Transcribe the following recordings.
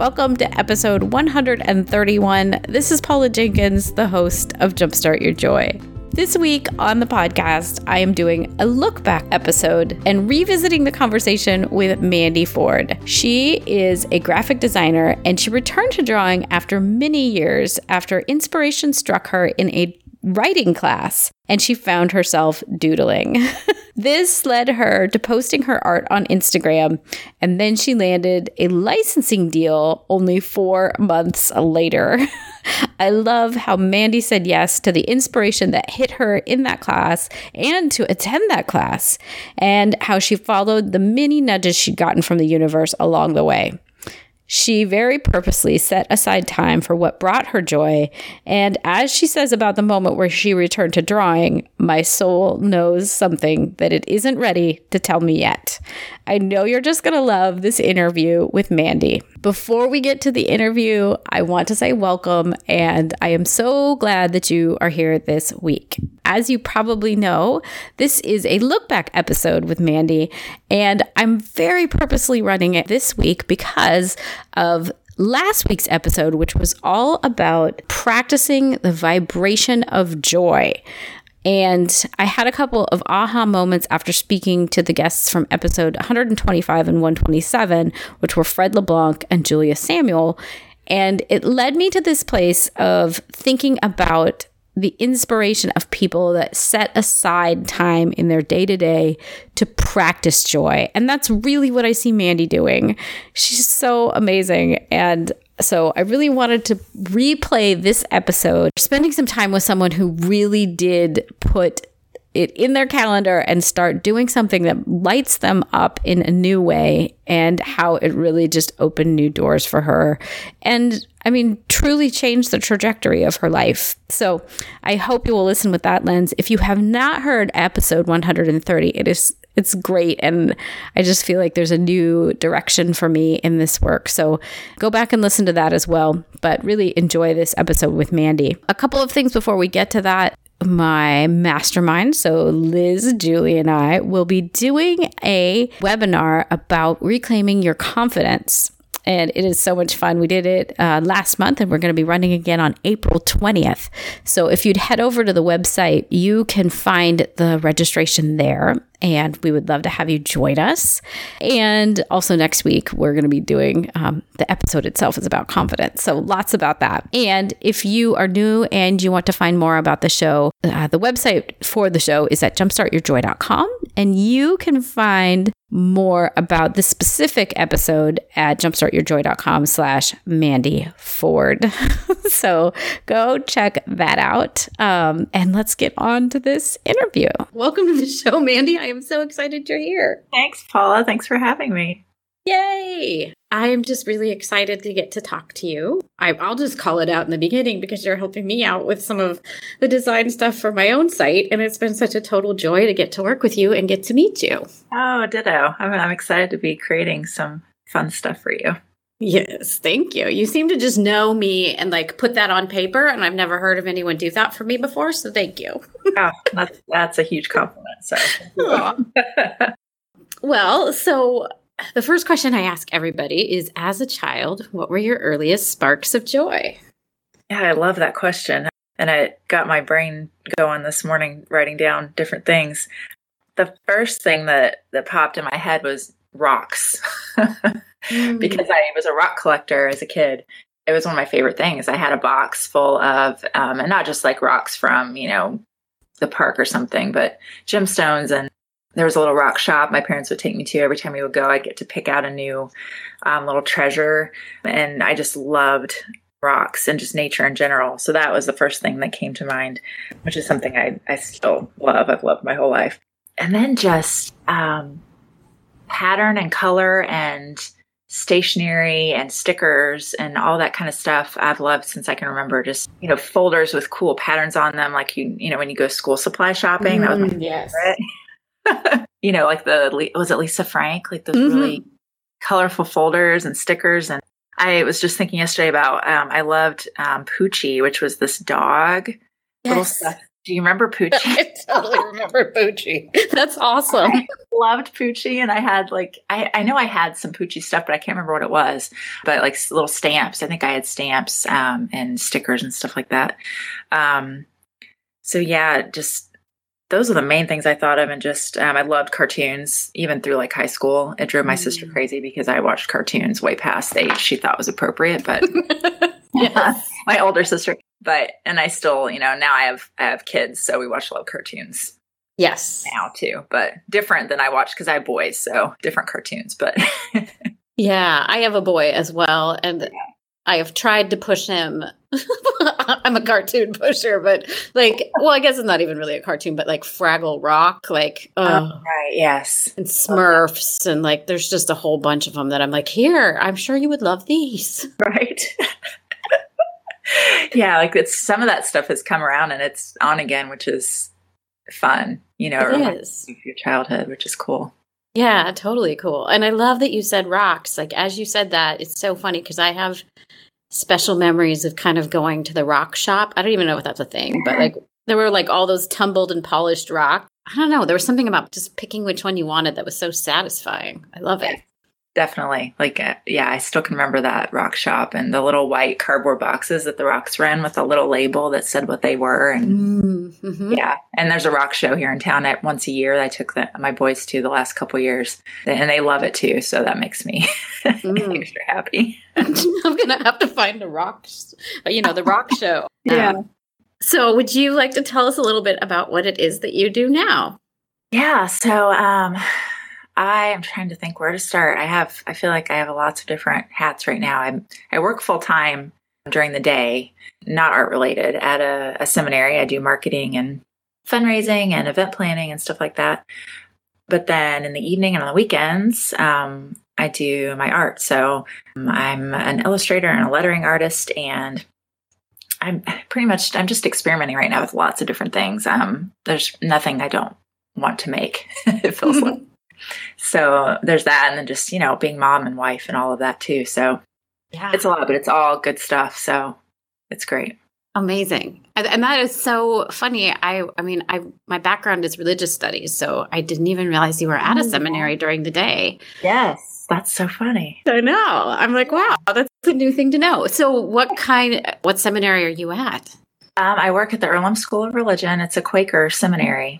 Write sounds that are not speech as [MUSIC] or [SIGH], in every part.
Welcome to episode 131. This is Paula Jenkins, the host of Jumpstart Your Joy. This week on the podcast, I am doing a look back episode and revisiting the conversation with Mandy Ford. She is a graphic designer and she returned to drawing after many years after inspiration struck her in a writing class and she found herself doodling. [LAUGHS] this led her to posting her art on Instagram, and then she landed a licensing deal only four months later. [LAUGHS] I love how Mandy said yes to the inspiration that hit her in that class and to attend that class, and how she followed the many nudges she'd gotten from the universe along the way. She very purposely set aside time for what brought her joy. And as she says about the moment where she returned to drawing, my soul knows something that it isn't ready to tell me yet. I know you're just going to love this interview with Mandy. Before we get to the interview, I want to say welcome, and I am so glad that you are here this week. As you probably know, this is a look back episode with Mandy, and I'm very purposely running it this week because of last week's episode, which was all about practicing the vibration of joy. And I had a couple of aha moments after speaking to the guests from episode 125 and 127, which were Fred LeBlanc and Julia Samuel. And it led me to this place of thinking about the inspiration of people that set aside time in their day to day to practice joy. And that's really what I see Mandy doing. She's so amazing. And so I really wanted to replay this episode, spending some time with someone who really did put it in their calendar and start doing something that lights them up in a new way and how it really just opened new doors for her and i mean truly changed the trajectory of her life. So i hope you will listen with that lens. If you have not heard episode 130 it is it's great. And i just feel like there's a new direction for me in this work. So go back and listen to that as well. But really enjoy this episode with mandy. A couple of things before we get to that. My mastermind. So, Liz, Julie, and I will be doing a webinar about reclaiming your confidence. And it is so much fun. We did it uh, last month and we're going to be running again on April 20th. So, if you'd head over to the website, you can find the registration there and we would love to have you join us. And also next week, we're going to be doing um, the episode itself is about confidence. So lots about that. And if you are new and you want to find more about the show, uh, the website for the show is at jumpstartyourjoy.com. And you can find more about this specific episode at jumpstartyourjoy.com slash Mandy Ford. [LAUGHS] so go check that out. Um, and let's get on to this interview. Welcome to the show, Mandy. I am so excited you're here. Thanks, Paula. Thanks for having me. Yay! I am just really excited to get to talk to you. I, will just call it out in the beginning because you're helping me out with some of the design stuff for my own site. And it's been such a total joy to get to work with you and get to meet you. Oh, ditto. I'm, I'm excited to be creating some fun stuff for you. Yes, thank you. You seem to just know me and like put that on paper, and I've never heard of anyone do that for me before. So thank you. oh, [LAUGHS] that's that's a huge compliment. So, well, so the first question I ask everybody is: As a child, what were your earliest sparks of joy? Yeah, I love that question, and I got my brain going this morning writing down different things. The first thing that that popped in my head was rocks. [LAUGHS] mm. because I was a rock collector as a kid. It was one of my favorite things. I had a box full of, um, and not just like rocks from, you know, the park or something, but gemstones. And there was a little rock shop my parents would take me to every time we would go. I'd get to pick out a new um, little treasure. And I just loved rocks and just nature in general. So that was the first thing that came to mind, which is something I, I still love. I've loved my whole life. And then just um, pattern and color and stationery and stickers and all that kind of stuff I've loved since I can remember. Just you know, folders with cool patterns on them, like you you know when you go school supply shopping. Mm, that was my yes. favorite. [LAUGHS] you know, like the was it Lisa Frank, like those Mhm. really colorful folders and stickers. And I was just thinking yesterday about um, I loved um, Poochie, which was this dog little Yes. Stuff. Do you remember [LAUGHS] Poochie? I totally remember Poochie. That's awesome. I loved Poochie, and I had like I, I know I had some Poochie stuff, but I can't remember what it was. But like little stamps, I think I had stamps um, and stickers and stuff like that. Um, so yeah, just those are the main things I thought of, and just um, I loved cartoons even through like high school. It drove my sister Mm. crazy because I watched cartoons way past the age she thought was appropriate, but yes. [LAUGHS] [LAUGHS] my older sister. But and I still, you know, now I have I have kids, so we watch a lot of cartoons Yes. now too, but different than I watch because I have boys, so different cartoons. But [LAUGHS] Yeah, I have a boy as well, and I have tried to push him. [LAUGHS] I'm a cartoon pusher, but like, well, I guess it's not even really a cartoon, but like Fraggle Rock, like, oh, uh, right, yes, and Smurfs, and like, there's just a whole bunch of them that I'm like, here, I'm sure you would love these. [LAUGHS] right. Yeah, like it's some of that stuff has come around and it's on again, which is fun. You know, It is. your childhood, which is cool. Yeah, totally cool. And I love that you said rocks. Like, as you said that, it's so funny because I have special memories of kind of going to the rock shop. I don't even know if that's a thing, but like, there were like all those tumbled and polished rock. I don't know. There was something about just picking which one you wanted that was so satisfying. I love it. Definitely. Like, uh, yeah, I still can remember that rock shop and the little white cardboard boxes that the rocks were in with a little label that said what they were. And Mm-hmm. yeah, and there's a rock show here in town at once a year. I took the, my boys to the last couple years, and they love it too. So that makes me [LAUGHS] Mm. extra happy. [LAUGHS] I'm gonna have to find a rock, you know, the rock show. [LAUGHS] Yeah. Um, so, would you like to tell us a little bit about what it is that you do now? Yeah. So um, I am trying to think where to start. I have, I feel like I have lots of different hats right now. I'm, I work full time during the day, not art related, at a, a seminary. I do marketing and fundraising and event planning and stuff like that. But then in the evening and on the weekends, um, I do my art. So um, I'm an illustrator and a lettering artist, and I'm pretty much I'm just experimenting right now with lots of different things. Um, there's nothing I don't want to make. [LAUGHS] it feels like so. There's that, and then just you know being mom and wife and all of that too. So Yeah, it's a lot, but it's all good stuff. So it's great. amazing, and, and that is so funny. I, I mean, I my background is religious studies, so I didn't even realize you were at a Oh, seminary during the day. Yes, that's so funny. I know. I'm like, wow, that's a new thing to know. So, what kind? What seminary are you at? Um, I work at the Earlham School of Religion. It's a Quaker seminary.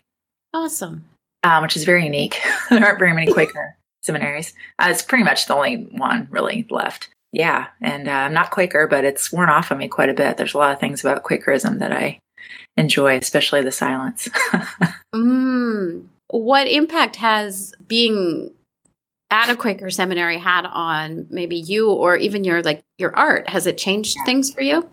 Awesome. Um, which is very unique. [LAUGHS] there aren't very many [LAUGHS] Quaker seminaries. Uh, it's pretty much the only one really left. Yeah, and uh, I'm not Quaker, but it's worn off on me quite a bit. There's a lot of things about Quakerism that I enjoy, especially the silence. [LAUGHS] Mm. What impact has being at a Quaker seminary had on maybe you or even your like your art? Has it changed things for you?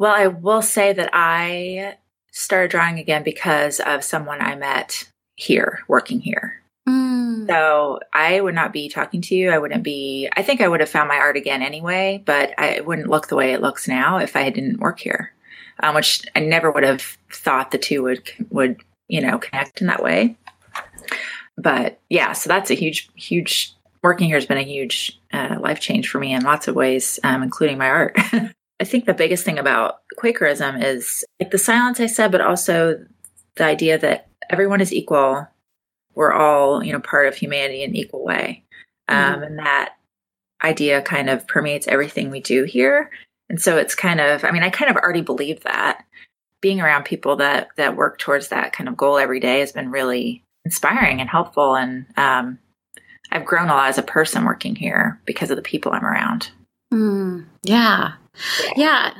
well, I will say that I started drawing again because of someone I met here, working here. Mm. So I would not be talking to you. I wouldn't be. I think I would have found my art again anyway, but I wouldn't look the way it looks now if I didn't work here. Um, which I never would have thought the two would would you know connect in that way. But yeah, so that's a huge huge. Working here has been a huge uh, life change for me in lots of ways, um, including my art. [LAUGHS] I think the biggest thing about Quakerism is like the silence I said, but also the idea that everyone is equal we're all you know part of humanity in an equal way um, and that idea kind of permeates everything we do here and so it's kind of i mean i kind of already believed that being around people that that work towards that kind of goal every day has been really inspiring and helpful and um, i've grown a lot as a person working here because of the people i'm around Mm. Yeah. Yeah.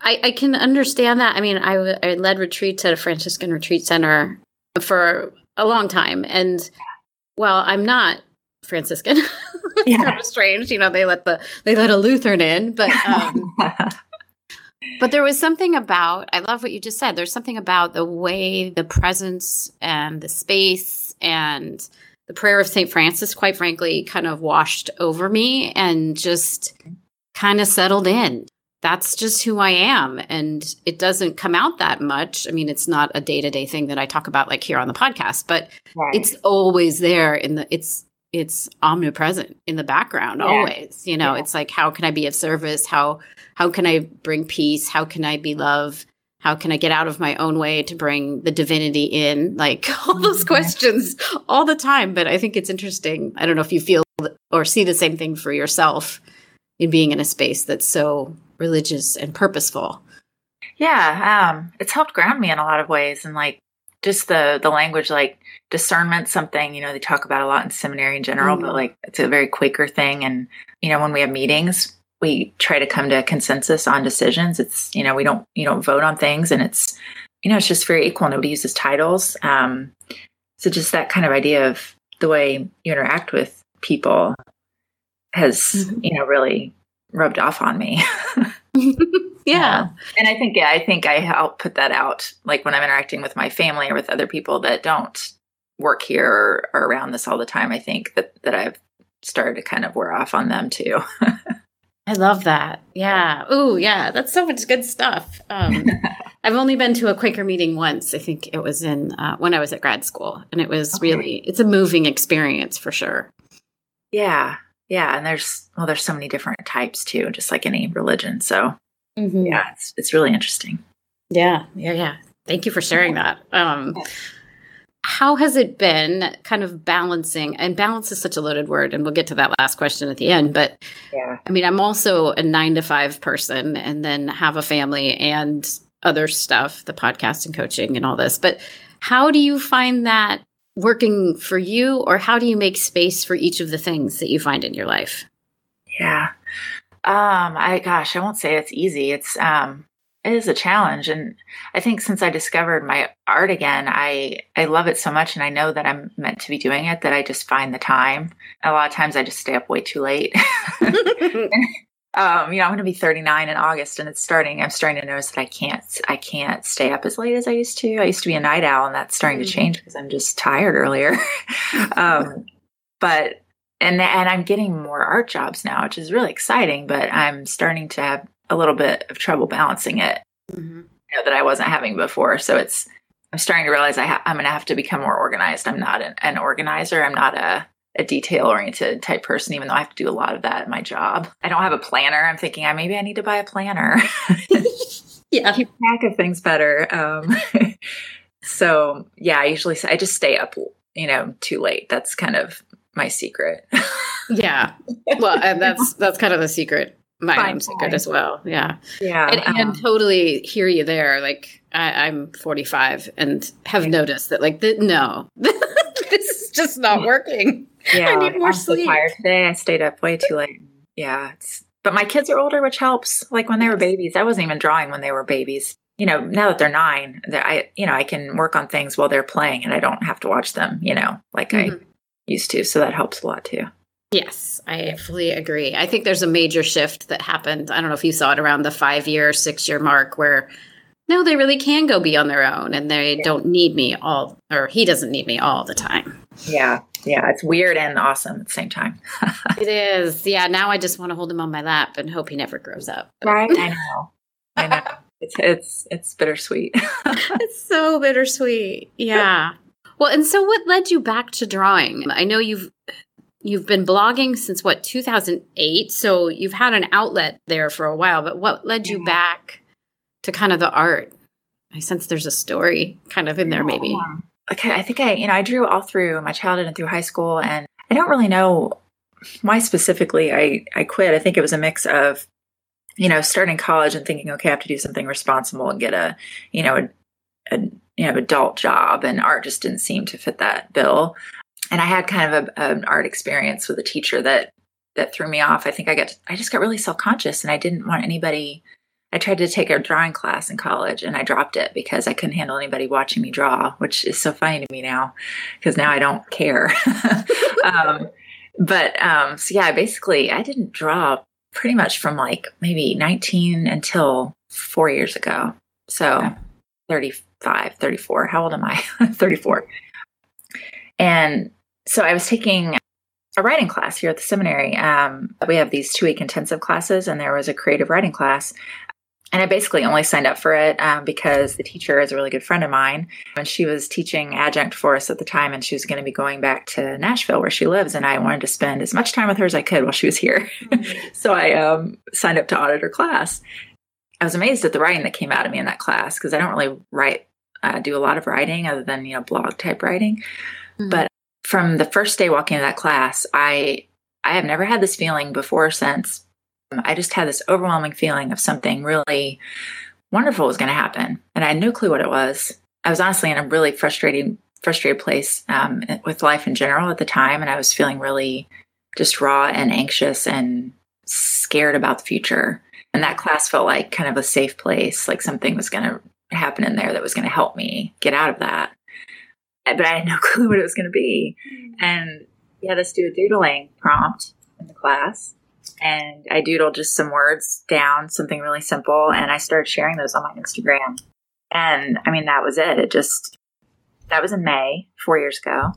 I, I can understand that. I mean, I, w- I led retreats at a Franciscan retreat center for a long time. And well, I'm not Franciscan. [LAUGHS] Yeah. kind of strange. You know, they let the they let a Lutheran in, but um, [LAUGHS] but there was something about I love what you just said. There's something about the way the presence and the space and the prayer of St. Francis, quite frankly, kind of washed over me and just kind of settled in. That's just who I am. And it doesn't come out that much. I mean, it's not a day to day thing that I talk about like here on the podcast, but right. it's always there in the, it's, it's omnipresent in the background yeah. always you know yeah. it's like how can i be of service how how can i bring peace how can i be love how can i get out of my own way to bring the divinity in like [LAUGHS] all those mm-hmm. questions all the time but i think it's interesting i don't know if you feel or see the same thing for yourself in being in a space that's so religious and purposeful yeah um it's helped ground me in a lot of ways and like just the the language like discernment something you know they talk about a lot in seminary in general mm-hmm. but like it's a very quaker thing and you know when we have meetings we try to come to a consensus on decisions it's you know we don't you don't vote on things and it's you know it's just very equal nobody uses titles um so just that kind of idea of the way you interact with people has mm-hmm. you know really rubbed off on me [LAUGHS] [LAUGHS] yeah. And I think, yeah, I think I help put that out, like when I'm interacting with my family or with other people that don't work here or, or around this all the time. I think that that I've started to kind of wear off on them too. [LAUGHS] I love that. Yeah. Oh, yeah. That's so much good stuff. Um, [LAUGHS] I've only been to a Quaker meeting once. I think it was in uh, when I was at grad school, and it was okay. really it's a moving experience for sure. Yeah, yeah. And there's well, there's so many different types too, just like any religion. So Mm-hmm. Yeah, it's it's really interesting. Yeah, yeah, yeah. Thank you for sharing that. Um, how has it been kind of balancing and balance is such a loaded word and we'll get to that last question at the end but yeah i mean i'm also a nine to five person and then have a family and other stuff the podcast and coaching and all this but how do you find that working for you or how do you make space for each of the things that you find in your life yeah um, I gosh, I won't say it's easy. It's um it is a challenge and I think since I discovered my art again, I I love it so much and I know that I'm meant to be doing it that I just find the time. A lot of times I just stay up way too late. [LAUGHS] [LAUGHS] um, you know, I'm going to be 39 in August and it's starting I'm starting to notice that I can't I can't stay up as late as I used to. I used to be a night owl and that's starting mm-hmm. to change because I'm just tired earlier. [LAUGHS] um, but and and I'm getting more art jobs now, which is really exciting. But I'm starting to have a little bit of trouble balancing it mm-hmm. you know, that I wasn't having before. So it's I'm starting to realize I ha- I'm going to have to become more organized. I'm not an, an organizer. I'm not a a detail oriented type person, even though I have to do a lot of that in my job. I don't have a planner. I'm thinking, I maybe I need to buy a planner. [LAUGHS] [LAUGHS] yeah, keep track of things better. Um, [LAUGHS] so yeah, I usually I just stay up, you know, too late. That's kind of my secret. yeah. Well, and that's that's kind of the secret. My own secret as well. Yeah. Yeah. And, um, and totally hear you there. Like I, am 45 and have noticed that like the, no, just not working. [LAUGHS] Yeah. I need more I'm sleep. So tired today. I stayed up way too late. Yeah. but my kids are older, which helps. Like when they were babies, I wasn't even drawing when they were babies. You know, now that they're nine, that I, you know, I can work on things while they're playing and I don't have to watch them, you know, like mm-hmm. I used to. So that helps a lot too. Yes, I fully agree. I think there's a major shift that happened. I don't know if you saw it around the five year, six year mark where no, they really can go be on their own and they yeah. don't need me all, or he doesn't need me all the time. Yeah. Yeah. It's weird and awesome at the same time. [LAUGHS] it is. Yeah. Now I just want to hold him on my lap and hope he never grows up. [LAUGHS] Right. I know. I know. It's, it's, it's bittersweet. [LAUGHS] it's so bittersweet. Yeah. Well, and so what led you back to drawing? I know you've you've been blogging since what 2008, so you've had an outlet there for a while, but what led you mm-hmm. back to kind of the art? I sense there's a story kind of in there maybe. Okay, I think I, you know, I drew all through my childhood and through high school and I don't really know why specifically I I quit. I think it was a mix of you know, starting college and thinking, okay, I have to do something responsible and get a, you know, a, a you know adult job and art just didn't seem to fit that bill and i had kind of a, an art experience with a teacher that that threw me off i think i got i just got really self-conscious and i didn't want anybody i tried to take a drawing class in college and i dropped it because i couldn't handle anybody watching me draw which is so funny to me now because now i don't care [LAUGHS] um, but um, so yeah basically i didn't draw pretty much from like maybe 19 until four years ago so 30 35, 34. How old am I? [LAUGHS] 34. And so I was taking a writing class here at the seminary. Um, we have these two week intensive classes, and there was a creative writing class. And I basically only signed up for it um, because the teacher is a really good friend of mine. And she was teaching adjunct for us at the time, and she was going to be going back to Nashville where she lives. And I wanted to spend as much time with her as I could while she was here. [LAUGHS] so I um, signed up to audit her class. I was amazed at the writing that came out of me in that class because I don't really write, uh, do a lot of writing other than, you know, blog type writing. Mm-hmm. But from the first day walking into that class, I I have never had this feeling before or since. I just had this overwhelming feeling of something really wonderful was going to happen, and I had no clue what it was. I was honestly in a really frustrating frustrated place um, with life in general at the time, and I was feeling really just raw and anxious and scared about the future. And that class felt like kind of a safe place, like something was going to happen in there that was going to help me get out of that but I had no [LAUGHS] clue what it was going to be. Mm-hmm. And we had us do a doodling prompt in the class. And I doodled just some words down, something really simple. And I started sharing those on my Instagram. And I mean, that was it. It just, that was in May, four years ago.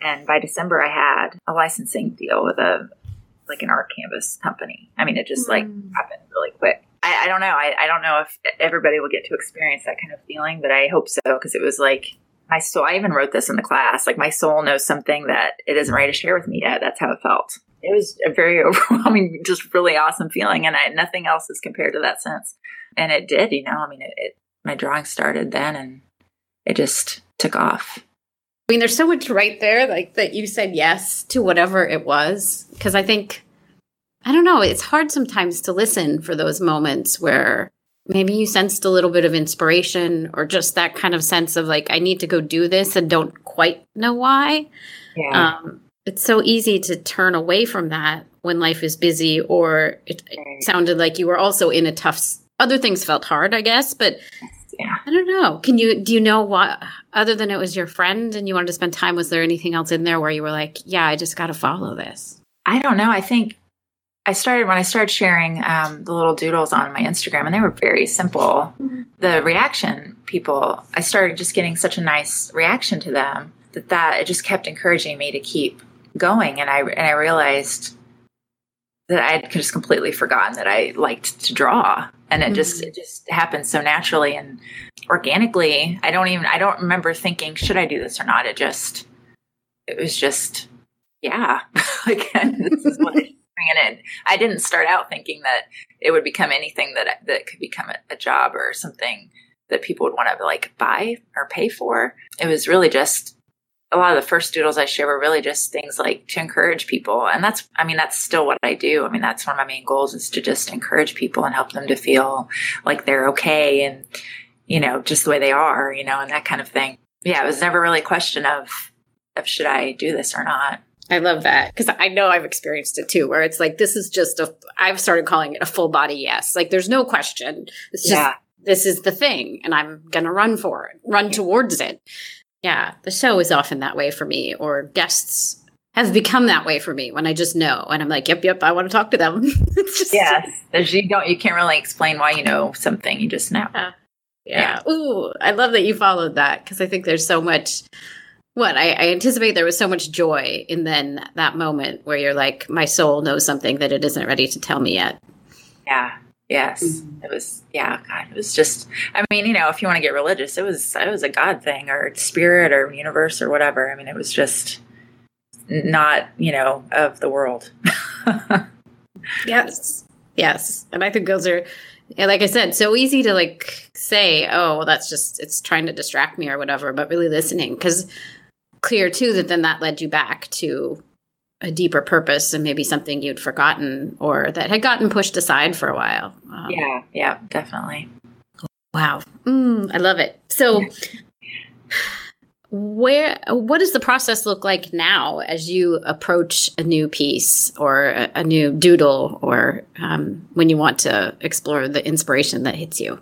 And by December, I had a licensing deal with a, like an art canvas company. I mean, it just like mm. happened really quick. I, I don't know. I, I don't know if everybody will get to experience that kind of feeling, but I hope so because it was like my soul, I even wrote this in the class, like my soul knows something that it isn't ready to share with me yet. That's how it felt. It was a very [LAUGHS] overwhelming, just really awesome feeling. And I, nothing else is compared to that sense. And it did, you know, I mean, it, it, my drawing started then and it just took off. I mean, there's so much right there, like that you said yes to whatever it was. Cause I think, I don't know, it's hard sometimes to listen for those moments where maybe you sensed a little bit of inspiration or just that kind of sense of like i need to go do this and don't quite know why yeah. Um, it's so easy to turn away from that when life is busy or it, it, sounded like you were also in a tough other things felt hard i guess but yeah i don't know can you do you know what other than it was your friend and you wanted to spend time was there anything else in there where you were like yeah i just got to follow this i don't know i think I started when I started sharing um, the little doodles on my Instagram, and they were very simple. Mm-hmm. The reaction people, I started just getting such a nice reaction to them that that it just kept encouraging me to keep going. And I and I realized that I had just completely forgotten that I liked to draw, and it mm-hmm. just it just happened so naturally and organically. I don't even I don't remember thinking should I do this or not. It just it was just yeah, [LAUGHS] again, [LAUGHS] this is what [LAUGHS] I and I didn't start out thinking that it would become anything that that could become a, a job or something that people would want to like buy or pay for. It was really just a lot of the first doodles I share were really just things like to encourage people. And that's, I mean, that's still what I do. I mean, that's one of my main goals is to just encourage people and help them to feel like they're okay and, you know, just the way they are, you know, and that kind of thing. Yeah, it was never really a question of, of should I do this or not. I love that because I know I've experienced it too, where it's like this is just a. I've started calling it a full body yes. Like there's no question. It's just yeah. this is the thing, and I'm gonna run for it, run towards it. Yeah, the show is often that way for me, or guests have become that way for me when I just know, and I'm like, yep, yep, I want to talk to them. [LAUGHS] just yes, there's you don't you can't really explain why you know something, you just know. Yeah. Yeah. yeah. Ooh, I love that you followed that because I think there's so much what I, I, anticipate there was so much joy in then that moment where you're like my soul knows something that it isn't ready to tell me yet yeah yes mm-hmm. it was yeah god it was just i mean you know if you want to get religious it was it was a god thing or spirit or universe or whatever i mean it was just not you know of the world [LAUGHS] yes yes and i think those are like I said, so easy to like say, oh, well, that's just, it's trying to distract me or whatever, but really listening. Cause clear too that then that led you back to a deeper purpose and maybe something you'd forgotten or that had gotten pushed aside for a while. Um, yeah, yeah, definitely. Wow. Mm, I love it. So, where what does the process look like now as you approach a new piece or a, a new doodle or um, when you want to explore the inspiration that hits you?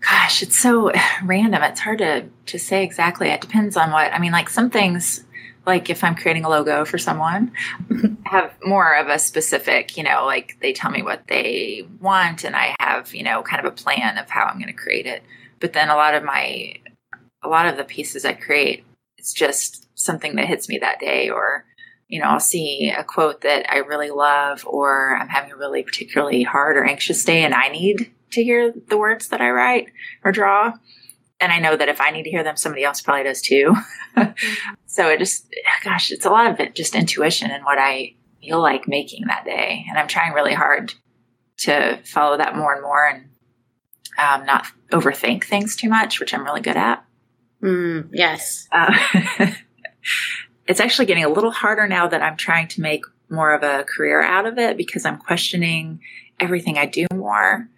gosh, it's so random. It's hard to to say exactly. It depends on what. I mean, like some things like if I'm creating a logo for someone, mm-hmm. have more of a specific, you know, like they tell me what they want and I have, you know, kind of a plan of how I'm going to create it. But then a lot of my a lot of the pieces I create it's just something that hits me that day or you know, I'll see a quote that I really love, or I'm having a really particularly hard or anxious day, and I need to hear the words that I write or draw. And I know that if I need to hear them, somebody else probably does too. [LAUGHS] so it just, gosh, it's a lot of it just intuition and what I feel like making that day. And I'm trying really hard to follow that more and more and um, not overthink things too much, which I'm really good at. Mm, yes. Uh, [LAUGHS] it's actually getting a little harder now that I'm trying to make more of a career out of it because I'm questioning everything I do more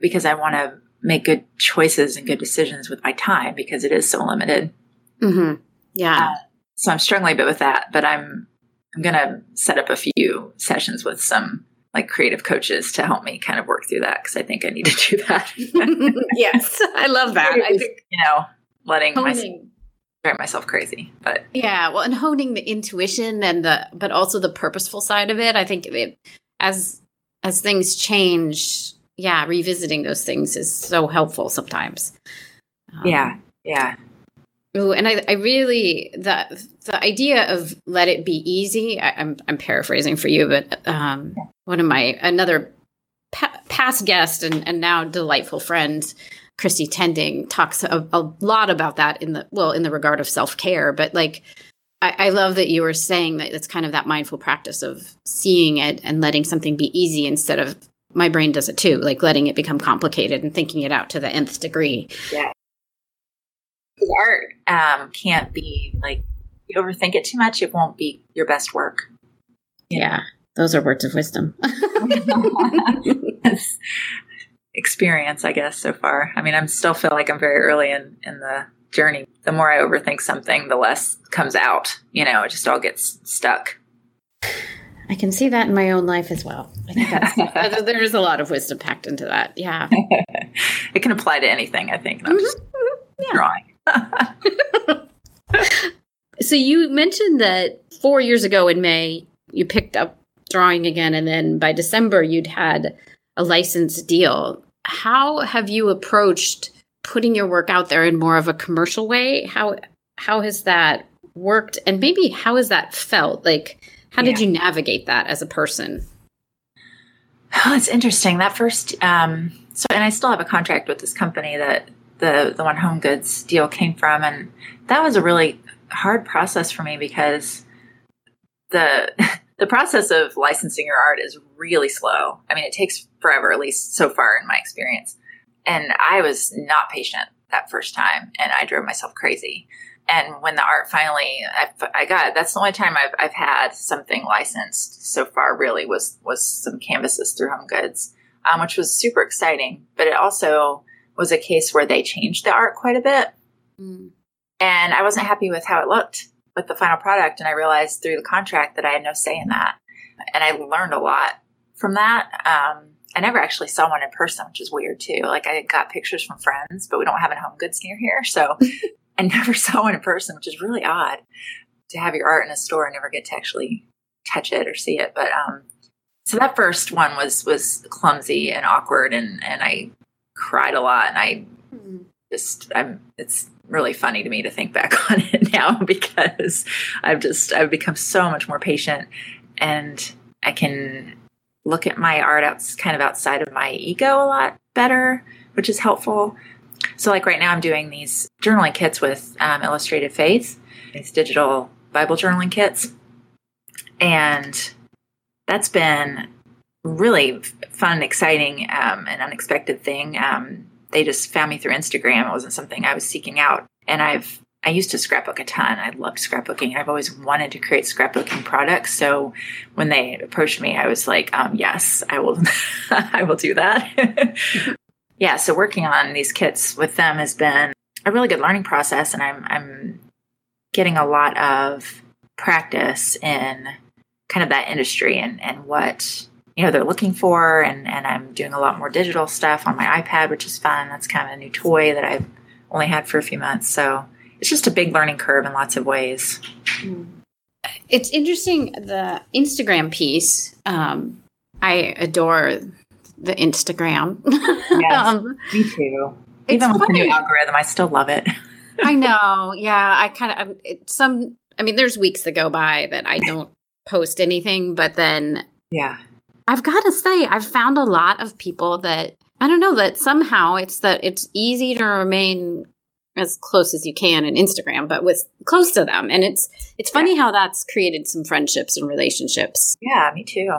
because I want to make good choices and good decisions with my time because it is so limited. Mm-hmm. Yeah. Uh, so I'm struggling a bit with that, but I'm I'm going to set up a few sessions with some like creative coaches to help me kind of work through that because I think I need to do that. [LAUGHS] yes, I love that. I think you know, letting my drive myself crazy. But yeah, well, and honing the intuition and the, but also the purposeful side of it. I think it, as as things change, yeah, revisiting those things is so helpful sometimes. Um, yeah, yeah. And I, I really the the idea of let it be easy. I, am I'm, I'm paraphrasing for you, but um, one of my another pa- past guest and and now delightful friend Christy Tending talks a, a, lot about that in the well in the regard of self care, but like I, I, love that you were saying that it's kind of that mindful practice of seeing it and letting something be easy instead of my brain does it too, like letting it become complicated and thinking it out to the nth degree. Yeah, art um, can't be like you overthink it too much; it won't be your best work. Yeah, those are words of wisdom. experience, I guess, so far. I mean, I'm still feel like I'm very early in, in the journey. The more I overthink something, the less comes out. You know, it just all gets stuck. I can see that in my own life as well. I think that's, [LAUGHS] there's a lot of wisdom packed into that. Yeah. [LAUGHS] it can apply to anything, I think, mm-hmm. just mm-hmm. drawing. [LAUGHS] so you mentioned that four years ago in May, you picked up drawing again, and then by December, you'd had a license deal. How have you approached putting your work out there in more of a commercial way? How how has that worked and maybe how has that felt? Like how yeah. did you navigate that as a person? Oh, it's interesting. That first um so and I still have a contract with this company that the the one home goods deal came from and that was a really hard process for me because the [LAUGHS] the process of licensing your art is really slow. I mean, it takes forever, at least so far in my experience. And I was not patient that first time, and I drove myself crazy. And when the art finally, I, I got that's the only time I've, I've had something licensed so far. Really was was some canvases through Home Goods, um, which was super exciting. But it also was a case where they changed the art quite a bit, mm. and I wasn't happy with how it looked with the final product. And I realized through the contract that I had no say in that. And I learned a lot from that. Um, I never actually saw one in person, which is weird too. Like I got pictures from friends, but we don't have a home goods near here. So [LAUGHS] I never [LAUGHS] saw one in person, which is really odd to have your art in a store and never get to actually touch it or see it. But, um, so that first one was, was clumsy and awkward and, and I cried a lot and I mm-hmm. just, I'm, it's really funny to me to think back [LAUGHS] on it now [LAUGHS] because I've just I've become so much more patient and I can look at my art out kind of outside of my ego a lot better, which is helpful. So like right now I'm doing these journaling kits with um, Illustrated Faith, these digital Bible journaling kits. And that's been really fun exciting um, and unexpected thing. Um, they just found me through Instagram. It wasn't something I was seeking out. And I've I used to scrapbook a ton. I loved scrapbooking. I've always wanted to create scrapbooking products. So when they approached me, I was like, um, yes, I will [LAUGHS] I will do that. [LAUGHS] yeah, so working on these kits with them has been a really good learning process and I'm I'm getting a lot of practice in kind of that industry and, and what you know they're looking for and and I'm doing a lot more digital stuff on my iPad which is fun that's kind of a new toy that I've only had for a few months so it's just a big learning curve in lots of ways it's interesting the Instagram piece um, I adore the Instagram yes, [LAUGHS] um, me too even with funny. the new algorithm I still love it I [LAUGHS] know. Yeah, I kind of some. I mean, there's weeks that go by that I don't post anything, but then yeah, I've got to say, I've found a lot of people that I don't know that somehow it's that it's easy to remain as close as you can in Instagram, but with close to them. And it's it's funny yeah. how that's created some friendships and relationships. Yeah, me too.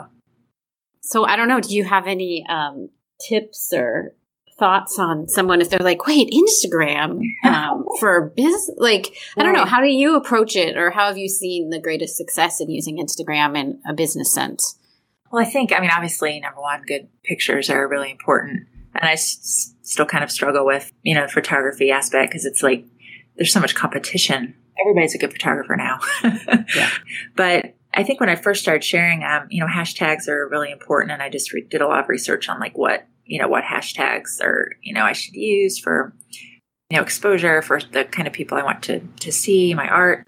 So I don't know. Do you have any um, tips or thoughts on someone if they're like, wait, Instagram [LAUGHS] um, for business? Like, I don't know. How do you approach it, or how have you seen the greatest success in using Instagram in a business sense? Well, I think, I mean, obviously, number one, good pictures are really important. And I s- still kind of struggle with, you know, the photography aspect because it's like there's so much competition. Everybody's a good photographer now. [LAUGHS] yeah. But I think when I first started sharing, um, you know, hashtags are really important. And I just re- did a lot of research on like what, you know, what hashtags are, you know, I should use for, you know, exposure for the kind of people I want to, to see my art.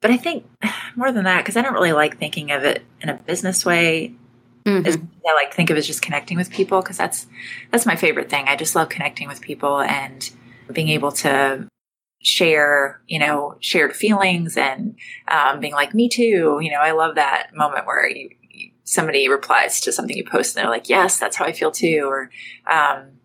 But I think [SIGHS] more than that, because I don't really like thinking of it in a business way. Mm-hmm. I like think of as just connecting with people because that's that's my favorite thing. I just love connecting with people and being able to share, you know, shared feelings and um, being like, me too. You know, I love that moment where you, you, somebody replies to something you post and they're like, yes, that's how I feel too. Or um,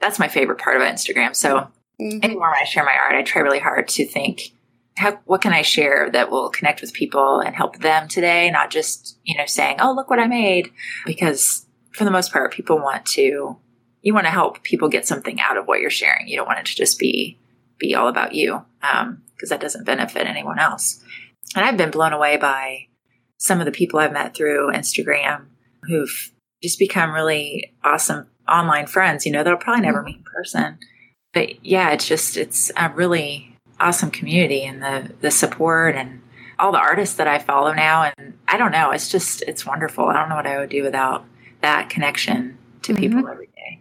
that's my favorite part of Instagram. So mm-hmm. anymore when I share my art, I try really hard to think how, what can I share that will connect with people and help them today? Not just, you know, saying, oh, look what I made. Because for the most part, people want to, you want to help people get something out of what you're sharing. You don't want it to just be, be all about you. Um, cause that doesn't benefit anyone else. And I've been blown away by some of the people I've met through Instagram who've just become really awesome online friends, you know, they'll probably never mm-hmm. meet in person. But yeah, it's just, it's a really, awesome community and the the support and all the artists that I follow now and I don't know it's just it's wonderful I don't know what I would do without that connection to mm-hmm. people every day.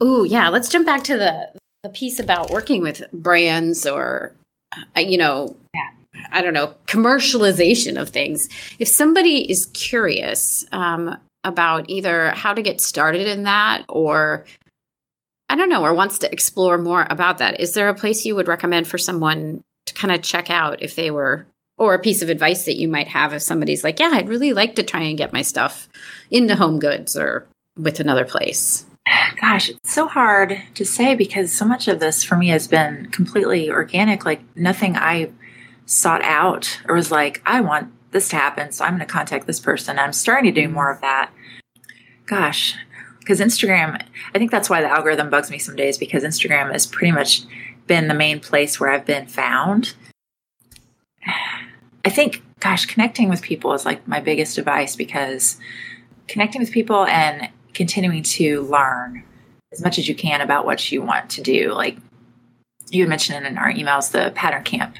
Oh yeah, let's jump back to the the piece about working with brands or uh, you know yeah. I don't know commercialization of things. If somebody is curious um, about either how to get started in that or I don't know, or wants to explore more about that, is there a place you would recommend for someone to kind of check out if they were, or a piece of advice that you might have if somebody's like, yeah, I'd really like to try and get my stuff into home goods or with another place? Gosh, it's so hard to say because so much of this for me has been completely organic. Like nothing I sought out or was like, I want this to happen, so I'm going to contact this person. I'm starting to do more of that. Gosh, because Instagram, I think that's why the algorithm bugs me some days because Instagram has pretty much been the main place where I've been found. I think, gosh, connecting with people is like my biggest advice because connecting with people and continuing to learn as much as you can about what you want to do. Like you had mentioned in our emails, the pattern camp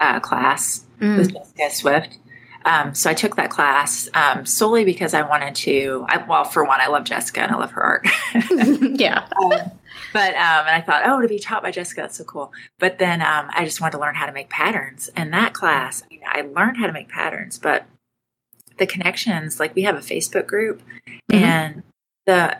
uh, class mm. with Jessica Swift. Um, so I took that class um, solely because I wanted to. I, well, for one, I love Jessica and I love her art. [LAUGHS] [LAUGHS] yeah. Um, but um, and I thought, oh, to be taught by Jessica, that's so cool. But then um, I just wanted to learn how to make patterns. And that class, I, mean, I learned how to make patterns, but the connections, like we have a Facebook group, mm-hmm. and the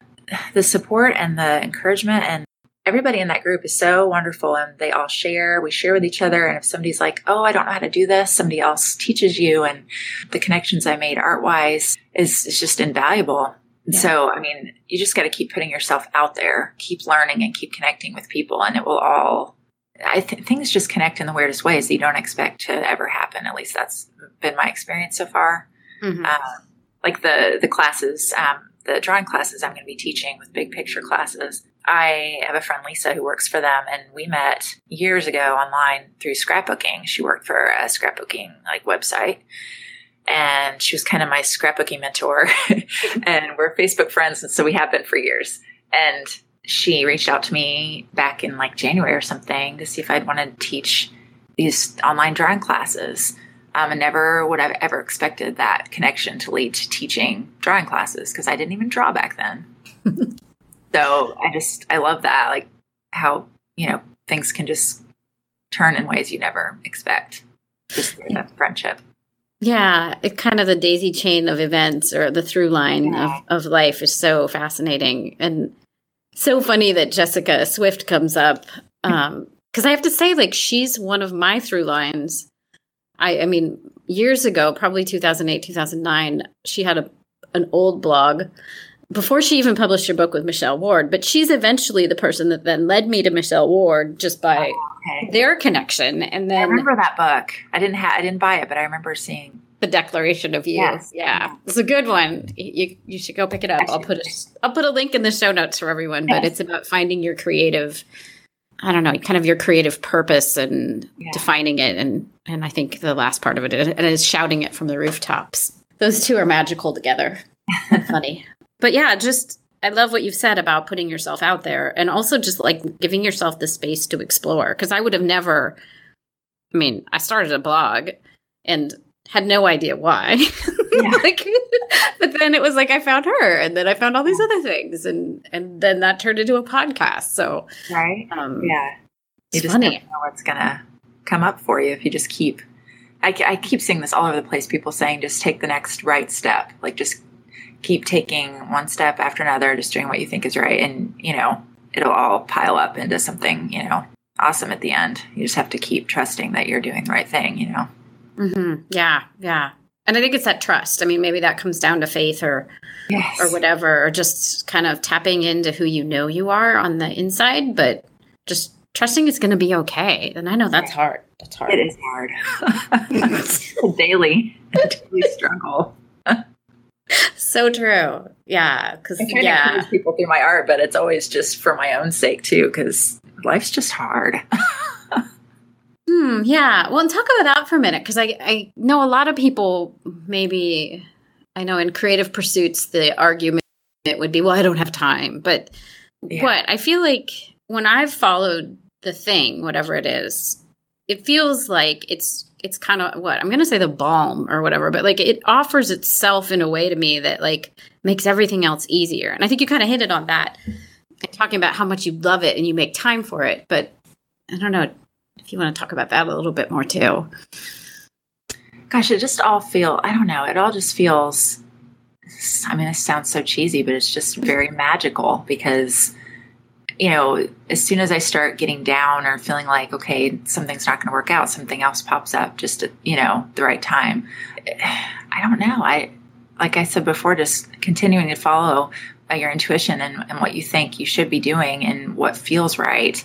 the support and the encouragement and everybody in that group is so wonderful and they all share. We share with each other. And if somebody's like oh i don't know how to do this somebody else teaches you. And the connections i made art wise is, is just invaluable. Yeah. so i mean you just got to keep putting yourself out there. Keep learning and keep connecting with people. And it will all i think things just connect in the weirdest ways that you don't expect to ever happen. At least that's been my experience so far. Mm-hmm. um, like the the classes um, the drawing classes i'm going to be teaching with big picture classes I have a friend, Lisa, who works for them, and we met years ago online through scrapbooking. She worked for a scrapbooking like website, and she was kind of my scrapbooking mentor. [LAUGHS] and we're Facebook friends, and so we have been for years. And she reached out to me back in like January or something to see if I'd want to teach these online drawing classes. Um, and never would I've ever expected that connection to lead to teaching drawing classes because I didn't even draw back then. [LAUGHS] So I just I love that, like how you know things can just turn in ways you never expect, just through that friendship. Yeah, it kind of the daisy chain of events or the through line yeah. of, of life is so fascinating and so funny that Jessica Swift comes up um, because I have to say, like, she's one of my through lines. I, I mean, years ago, probably 2008, 2009, she had a, an old blog before she even published her book with Michelle Ward, but she's eventually the person that then led me to Michelle Ward just by oh, okay. their connection. And then I remember that book. I didn't have, I didn't buy it, but I remember seeing the Declaration of You. Yes. Yeah, it's a good one. You you should go pick it up. I'll put a I'll put a link in the show notes for everyone. But yes. it's about finding your creative I don't know, kind of your creative purpose and yeah. defining it. And, and I think the last part of it is, is shouting it from the rooftops. Those two are magical together. [LAUGHS] funny. But yeah, just, I love what you've said about putting yourself out there and also just like giving yourself the space to explore. Cause I would have never, I mean, I started a blog and had no idea why. [LAUGHS] Yeah. like, but then it was like I found her, and then I found all these other things, and and then that turned into a podcast. So right, um, yeah, you just funny. never know what's gonna come up for you if you just keep. I, I keep seeing this all over the place. People saying just take the next right step, like just keep taking one step after another, just doing what you think is right, and you know it'll all pile up into something you know awesome at the end. You just have to keep trusting that you're doing the right thing. You know. Mm-hmm. Yeah, yeah. And I think it's that trust. I mean, maybe that comes down to faith or yes. or whatever, or just kind of tapping into who you know you are on the inside, but just trusting it's going to be okay. And I know that's hard. That's hard. It is hard. [LAUGHS] it's a daily, a [LAUGHS] daily struggle. [LAUGHS] so true. Yeah, because yeah, people through my art, but it's always just for my own sake too, because life's just hard. [LAUGHS] Hmm, yeah. Well, and talk about that for a minute because I, I know a lot of people maybe I know in creative pursuits the argument it would be, well, I don't have time. But yeah. what I feel like when I've followed the thing, whatever it is, it feels like it's it's kind of what I'm going to say the balm or whatever, but like it offers itself in a way to me that like makes everything else easier. And I think you kind of hinted on that, talking about how much you love it and you make time for it. But I don't know if you want to talk about that a little bit more too. Gosh, it just all feel I don't know, it all just feels I mean, it sounds so cheesy, but it's just very magical because you know, as soon as I start getting down or feeling like, okay, something's not going to work out, something else pops up just at, you know, the right time. [SIGHS] I don't know. I, like I said before, just continuing to follow uh, your intuition and, and what you think you should be doing and what feels right.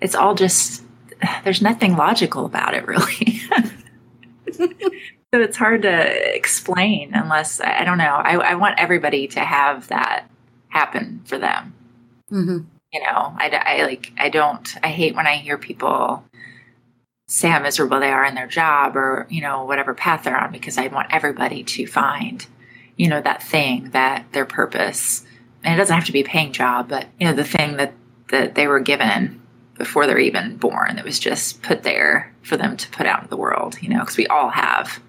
It's all just [SIGHS] there's nothing logical about it [LAUGHS] really. [LAUGHS] so it's hard to explain unless I don't know. I, I, want everybody to have that happen for them. Mm-hmm. You know, I, I like I don't. I hate when I hear people say how miserable they are in their job or you know whatever path they're on because I want everybody to find you know that thing that their purpose and it doesn't have to be a paying job but you know the thing that that they were given before they're even born. It was just put there for them to put out in the world, you know, because we all have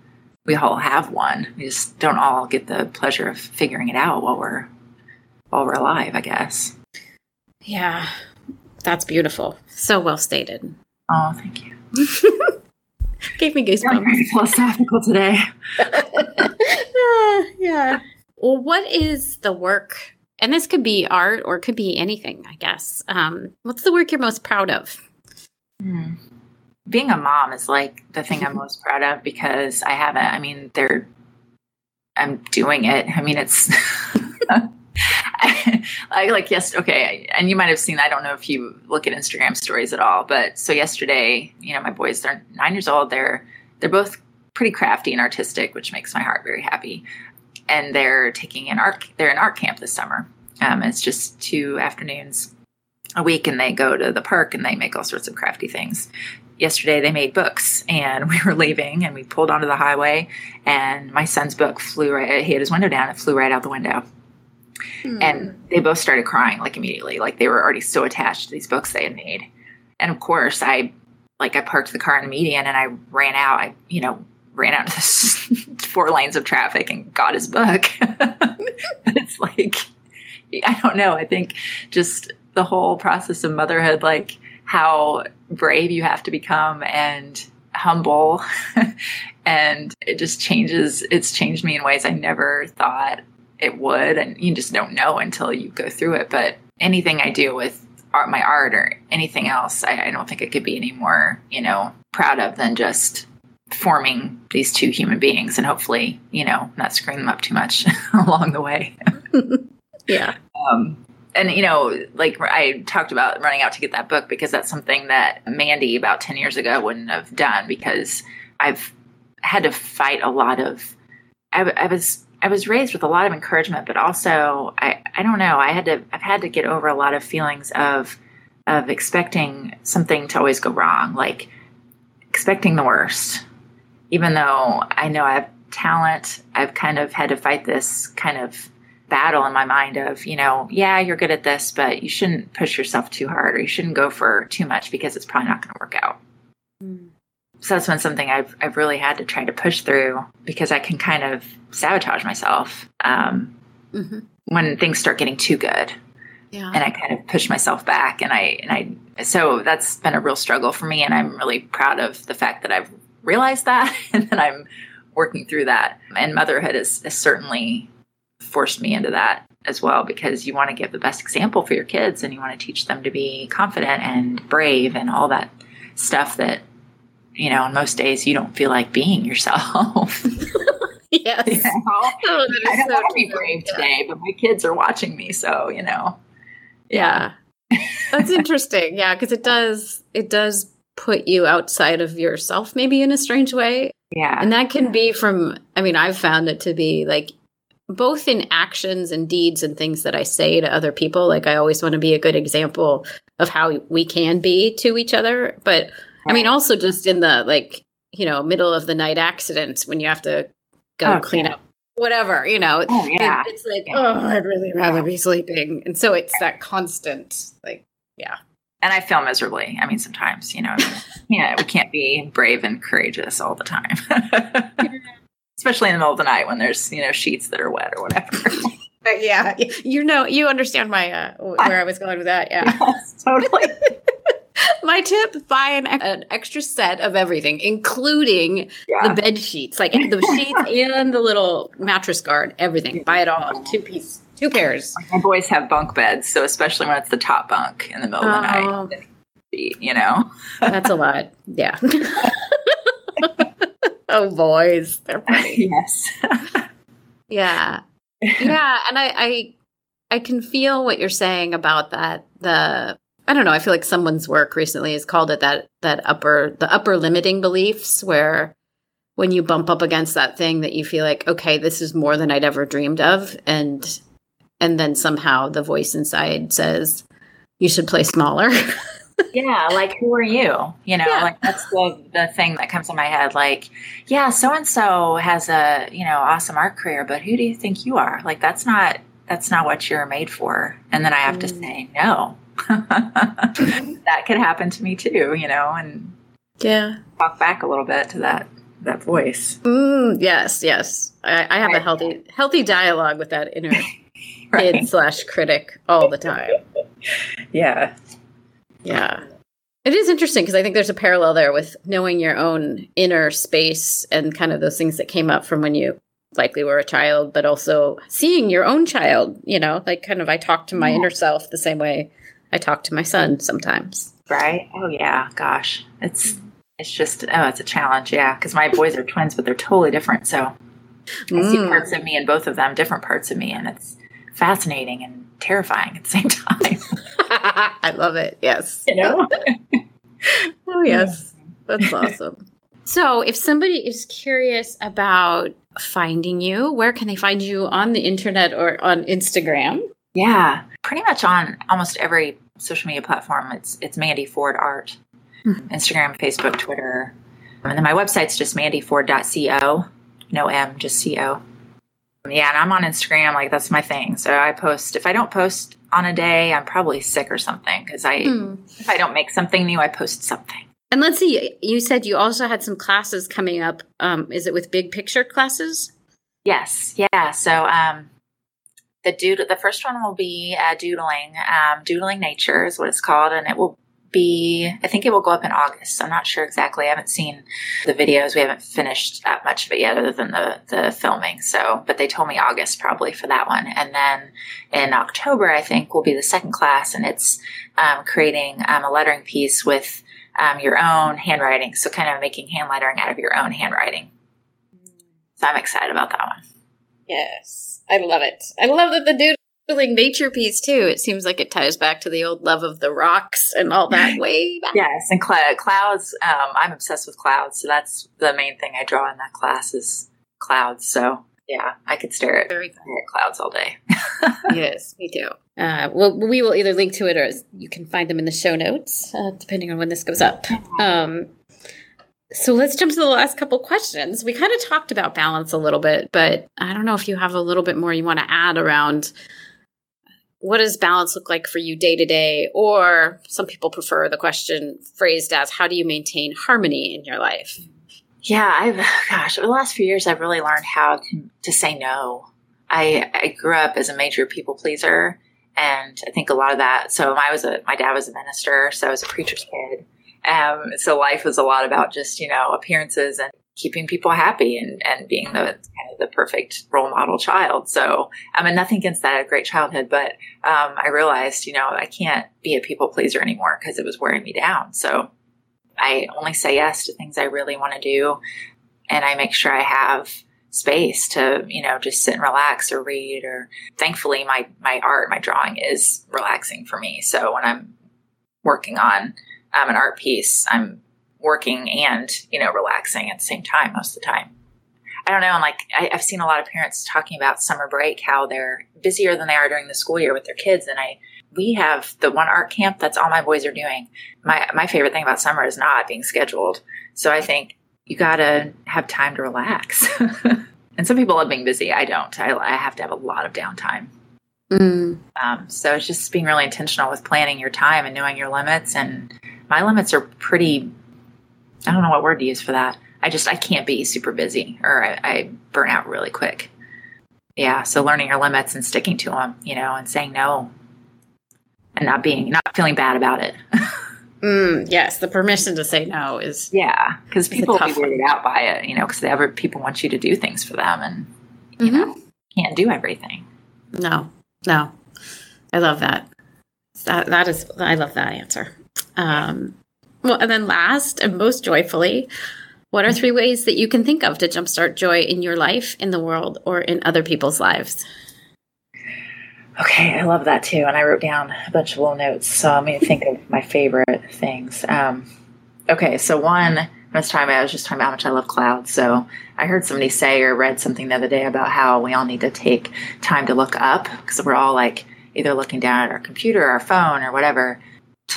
we all have one. We just don't all get the pleasure of figuring it out while we're while we're alive, I guess. Yeah. That's beautiful. So well stated. Oh, thank you. [LAUGHS] Gave me goosebumps. Very philosophical today. [LAUGHS] uh, yeah. Well, what is the work and this could be art or it could be anything, I guess. Um, what's the work you're most proud of? Hmm. Being a mom is like the thing I'm most proud of because I haven't, I mean, they're, I'm doing it. I mean, it's, [LAUGHS] [LAUGHS] I, like yes okay and you might have seen i don't know if you look at instagram stories at all but so yesterday you know my boys they're nine years old they're they're both pretty crafty and artistic which makes my heart very happy. And they're taking an art they're in art camp this summer. Um, it's just two afternoons a week and they go to the park and they make all sorts of crafty things. Yesterday they made books and [LAUGHS] we were leaving and we pulled onto the highway and my son's book flew right he had his window down it flew right out the window hmm. and they both started crying like immediately like they were already so attached to these books they had made and of course i like i parked the car in the median and i ran out i you know ran out into [LAUGHS] four lanes of traffic and got his book. [LAUGHS] it's like, I don't know. I think just the whole process of motherhood, like how brave you have to become and humble. [LAUGHS] and it just changes, it's changed me in ways I never thought it would. And you just don't know until you go through it. But anything I do with art, my art or anything else, I, I don't think it could be any more, you know, proud of than just forming these two human beings and hopefully, you know, not screwing them up too much [LAUGHS] along the way. [LAUGHS] yeah. Um, and you know, like I talked about running out to get that book because that's something that Mandy about 10 years ago wouldn't have done because I've had to fight a lot of I, I was I was raised with a lot of encouragement, but also I, I don't know, I had to I've had to get over a lot of feelings of of expecting something to always go wrong, like expecting the worst. Even though I know I have talent, I've kind of had to fight this kind of battle in my mind of, you know, yeah, you're good at this, but you shouldn't push yourself too hard or you shouldn't go for too much because it's probably not going to work out. So that's been something I've, I've really had to try to push through because I can kind of sabotage myself um, mm-hmm. when things start getting too good. Yeah. And I kind of push myself back and I, and I, so that's been a real struggle for me. And I'm really proud of the fact that I've realized that [LAUGHS] and that I'm working through that. And motherhood has, has certainly forced me into that as well because you want to give the best example for your kids and you want to teach them to be confident and brave and all that stuff that you know, on most days you don't feel like being yourself. [LAUGHS] yes. You know? oh, I don't so want to be brave yeah. today, but my kids are watching me, so you know. Yeah. yeah. [LAUGHS] That's interesting. Yeah, because it does it does put you outside of yourself maybe in a strange way. Yeah. And that can be from I mean, I've found it to be like both in actions and deeds and things that I say to other people. Like I always want to be a good example of how we can be to each other, but I mean, also just in the like, you know, middle of the night accidents when you have to go oh, clean yeah. up whatever, you know. Oh, yeah. It, it's like, yeah. oh, I'd really rather be sleeping. And so it's that constant, like, yeah. And I feel miserably. I mean, sometimes, you know, [LAUGHS] yeah, we can't be brave and courageous all the time. [LAUGHS] Especially in the middle of the night when there's, you know, sheets that are wet or whatever. [LAUGHS] yeah. You know, you understand my, uh, where I was going with that. Yeah. Yes, totally. [LAUGHS] My tip: buy an, an, extra set of everything, including yeah. the bed sheets, like the sheets [LAUGHS] and the little mattress guard. Everything. Buy it all. Two piece, two pairs. My boys have bunk beds, so especially when it's the top bunk in the middle of the night, oh. you know, [LAUGHS] that's a lot. Yeah. oh, boys, they're funny. yes. yeah, yeah, and I, I, I can feel what you're saying about that. The I don't know. I feel like someone's work recently has called it that that upper the upper limiting beliefs where when you bump up against that thing that you feel like okay this is more than I'd ever dreamed of and and then somehow the voice inside says you should play smaller. [LAUGHS] yeah, like who are you? You know, yeah. like that's the the thing that comes in my head. Like, yeah, so and so has a you know awesome art career, but who do you think you are? Like, that's not that's not what you're made for. And then I have mm. to say no. [LAUGHS] that could happen to me too, you know, and yeah, talk back a little bit to that that voice. Mm, yes, yes, I, I have right. a healthy healthy dialogue with that inner [LAUGHS] right. kid slash critic all the time. [LAUGHS] yeah, yeah. It is interesting because I think there's a parallel there with knowing your own inner space and kind of those things that came up from when you likely were a child, but also seeing your own child, you know, like kind of I talk to my yeah. inner self the same way I talk to my son sometimes. Right? Oh yeah, gosh. It's it's just oh, it's a challenge, yeah, because my boys are twins but they're totally different. So mm. I see mm. parts of me in both of them, different parts of me and it's fascinating and terrifying at the same [LAUGHS] time. [LAUGHS] I love it. Yes. You know? [LAUGHS] oh yes. That's awesome. So, if somebody is curious about finding you, where can they find you on the internet or on Instagram? Yeah, pretty much on almost every social media platform. It's it's Mandy Ford Art, mm-hmm. Instagram, Facebook, Twitter, and then my website's just mandyford.co. No M, just co. Yeah, and I'm on Instagram. Like that's my thing. So I post. If I don't post on a day, I'm probably sick or something. Because I, mm. if I don't make something new, I post something. And let's see. You said you also had some classes coming up. Um, is it with big picture classes? Yes. Yeah. So um, the doodle, the first one will be uh, doodling. Um, doodling nature is what it's called, and it will be, I think it will go up in August. I'm not sure exactly. I haven't seen the videos. We haven't finished that much of it yet, other than the, the filming. So, but they told me August probably for that one. And then in October, I think will be the second class, and it's um, creating um, a lettering piece with um, your own handwriting. So, kind of making hand lettering out of your own handwriting. So, I'm excited about that one. Yes, I love it. I love that the dude like nature piece too. It seems like it ties back to the old love of the rocks and all that [LAUGHS] way back. Yes, and cl- clouds. Um, I'm obsessed with clouds, so that's the main thing I draw in that class is clouds. So yeah, I could stare at, Very stare at clouds all day. [LAUGHS] yes, me too. Uh, well, we will either link to it or you can find them in the show notes, uh, depending on when this goes up. Um, so let's jump to the last couple questions. We kind of talked about balance a little bit, but I don't know if you have a little bit more you want to add around what does balance look like for you day to day? Or some people prefer the question phrased as how do you maintain harmony in your life? Yeah, I've, gosh, over the last few years, I've really learned how to, to say no. I, I grew up as a major people pleaser. And I think a lot of that, so I was a, my dad was a minister, so I was a preacher's kid. Um, so life was a lot about just, you know, appearances and keeping people happy and, and being the kind of the perfect role model child. So, I mean, nothing against that, a great childhood, but um, I realized, you know, I can't be a people pleaser anymore because it was wearing me down. So I only say yes to things I really want to do. And I make sure I have space to, you know, just sit and relax or read or thankfully my, my art, my drawing is relaxing for me. So when I'm working on um, an art piece, I'm working and you know relaxing at the same time most of the time. I don't know and like I, have seen a lot of parents talking about summer break how they're busier than they are during the school year with their kids and i we have the one art camp that's all my boys are doing. My my favorite thing about summer is not being scheduled. So i think you gotta have time to relax. [LAUGHS] And some people love being busy i don't. I, I have to have a lot of downtime. Mm. um, so it's just being really intentional with planning your time and knowing your limits and my limits are pretty I don't know what word to use for that. I just I can't be super busy or I, I burn out really quick. Yeah, so learning your limits and sticking to them, you know, and saying no, and not being not feeling bad about it. [LAUGHS] mm, yes, the permission to say no is yeah, because people be weirded out by it, you know, because they ever people want you to do things for them, and you mm-hmm. know can't do everything. No, no, I love that. That that is I love that answer. Um, well, and then last and most joyfully, what are three ways that you can think of to jumpstart joy in your life, in the world, or in other people's lives? Okay, I love that too. And I wrote down a bunch of little notes. So I'm going to think of my favorite things. Um, okay, so one, talking about, I was just talking about how much I love clouds. So I heard somebody say or read something the other day about how we all need to take time to look up because we're all like either looking down at our computer, or our phone, or whatever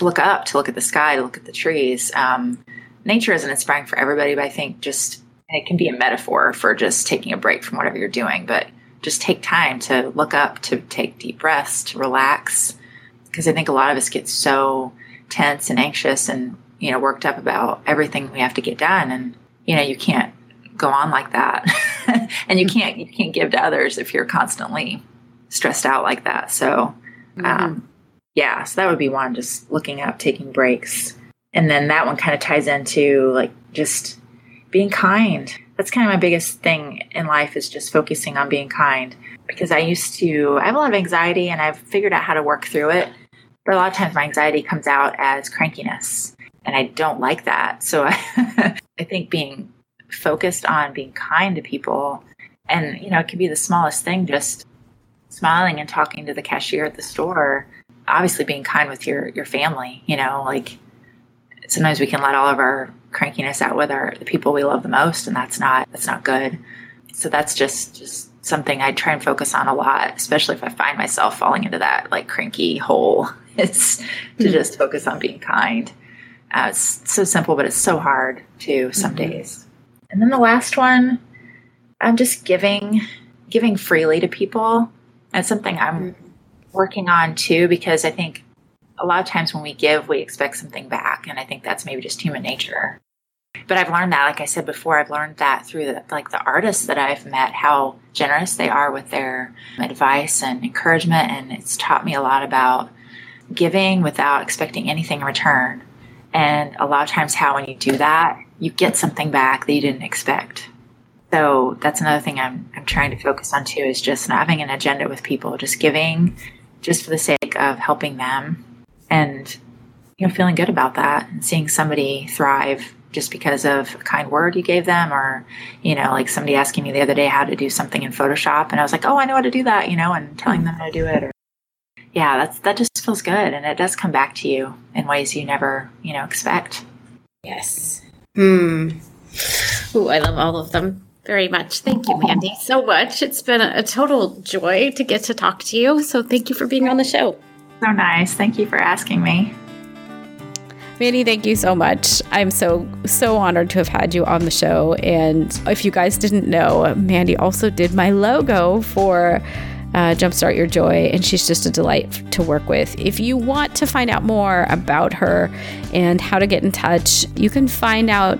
to look up, to look at the sky, to look at the trees. Um, nature isn't inspiring for everybody, but I think just it can be a metaphor for just taking a break from whatever you're doing. But just take time to look up, to take deep breaths, to relax. Because I think a lot of us get so tense and anxious and you know worked up about everything we have to get done, and you know you can't go on like that, [LAUGHS] and you can't you can't give to others if you're constantly stressed out like that. So. Um, mm-hmm yeah, so that would be one, just looking up, taking breaks. And then that one kind of ties into like just being kind. That's kind of my biggest thing in life is just focusing on being kind because I used to, I have a lot of anxiety and I've figured out how to work through it. But a lot of times my anxiety comes out as crankiness and I don't like that. So I, [LAUGHS] I think being focused on being kind to people and, you know, it can be the smallest thing, just smiling and talking to the cashier at the store obviously being kind with your your family you know like sometimes we can let all of our crankiness out with our the people we love the most and that's not that's not good. So that's just just something i try and focus on a lot especially if i find myself falling into that like cranky hole. [LAUGHS] It's to mm-hmm. just focus on being kind. Uh, it's so simple but it's so hard too some mm-hmm. days. And then the last one i'm just giving giving freely to people. That's something i'm mm-hmm working on too because I think a lot of times when we give, we expect something back, and I think that's maybe just human nature. But I've learned that, like I said before, I've learned that through the, like the artists that I've met, how generous they are with their advice and encouragement, and it's taught me a lot about giving without expecting anything in return. And a lot of times, how when you do that, you get something back that you didn't expect. So that's another thing I'm, I'm trying to focus on too is just not having an agenda with people, just giving just for the sake of helping them and you know feeling good about that and seeing somebody thrive just because of a kind word you gave them or you know like somebody asking me the other day how to do something in photoshop and i was like oh i know how to do that you know and telling them how to do it or yeah that's that just feels good and it does come back to you in ways you never you know expect. Yes. Hmm. Ooh, i love all of them very much. Thank you, Mandy, so much. It's been a, a, total joy to get to talk to you. So thank you for being on the show. So nice. Thank you for asking me. Mandy, thank you so much. I'm so, so honored to have had you on the show. And if you guys didn't know, Mandy also did my logo for uh, Jumpstart Your Joy, and she's just a delight to work with. If you want to find out more about her and how to get in touch, you can find out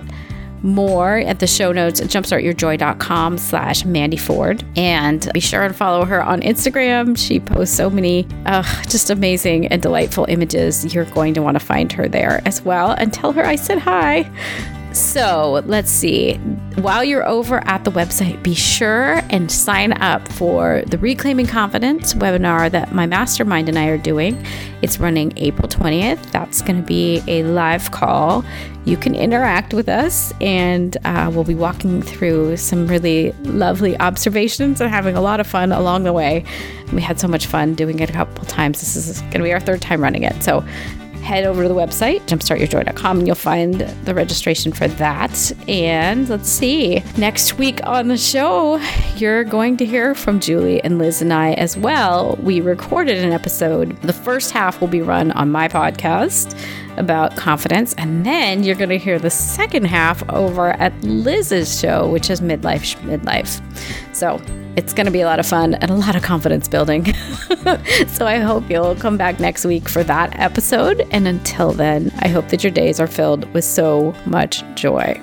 more at the show notes at jumpstartyourjoy.com slash Mandy Ford. And be sure and follow her on Instagram. She posts so many uh, just amazing and delightful images. You're going to want to find her there as well and tell her I said hi. So let's see. While you're over at the website, be sure and sign up for the Reclaiming Confidence webinar that my mastermind and I are doing. It's running April 20th. That's going to be a live call. You can interact with us, and uh, we'll be walking through some really lovely observations and having a lot of fun along the way. We had so much fun doing it a couple times. This is going to be our third time running it. So head over to the website, jumpstartyourjoy.com, and you'll find the registration for that. And let's see, next week on the show, you're going to hear from Julie and Liz and I as well. We recorded an episode. The first half will be run on my podcast about confidence, and then you're going to hear the second half over at Liz's show, which is Midlife Midlife. So it's going to be a lot of fun and a lot of confidence building. [LAUGHS] so I hope you'll come back next week for that episode. And until then, I hope that your days are filled with so much joy.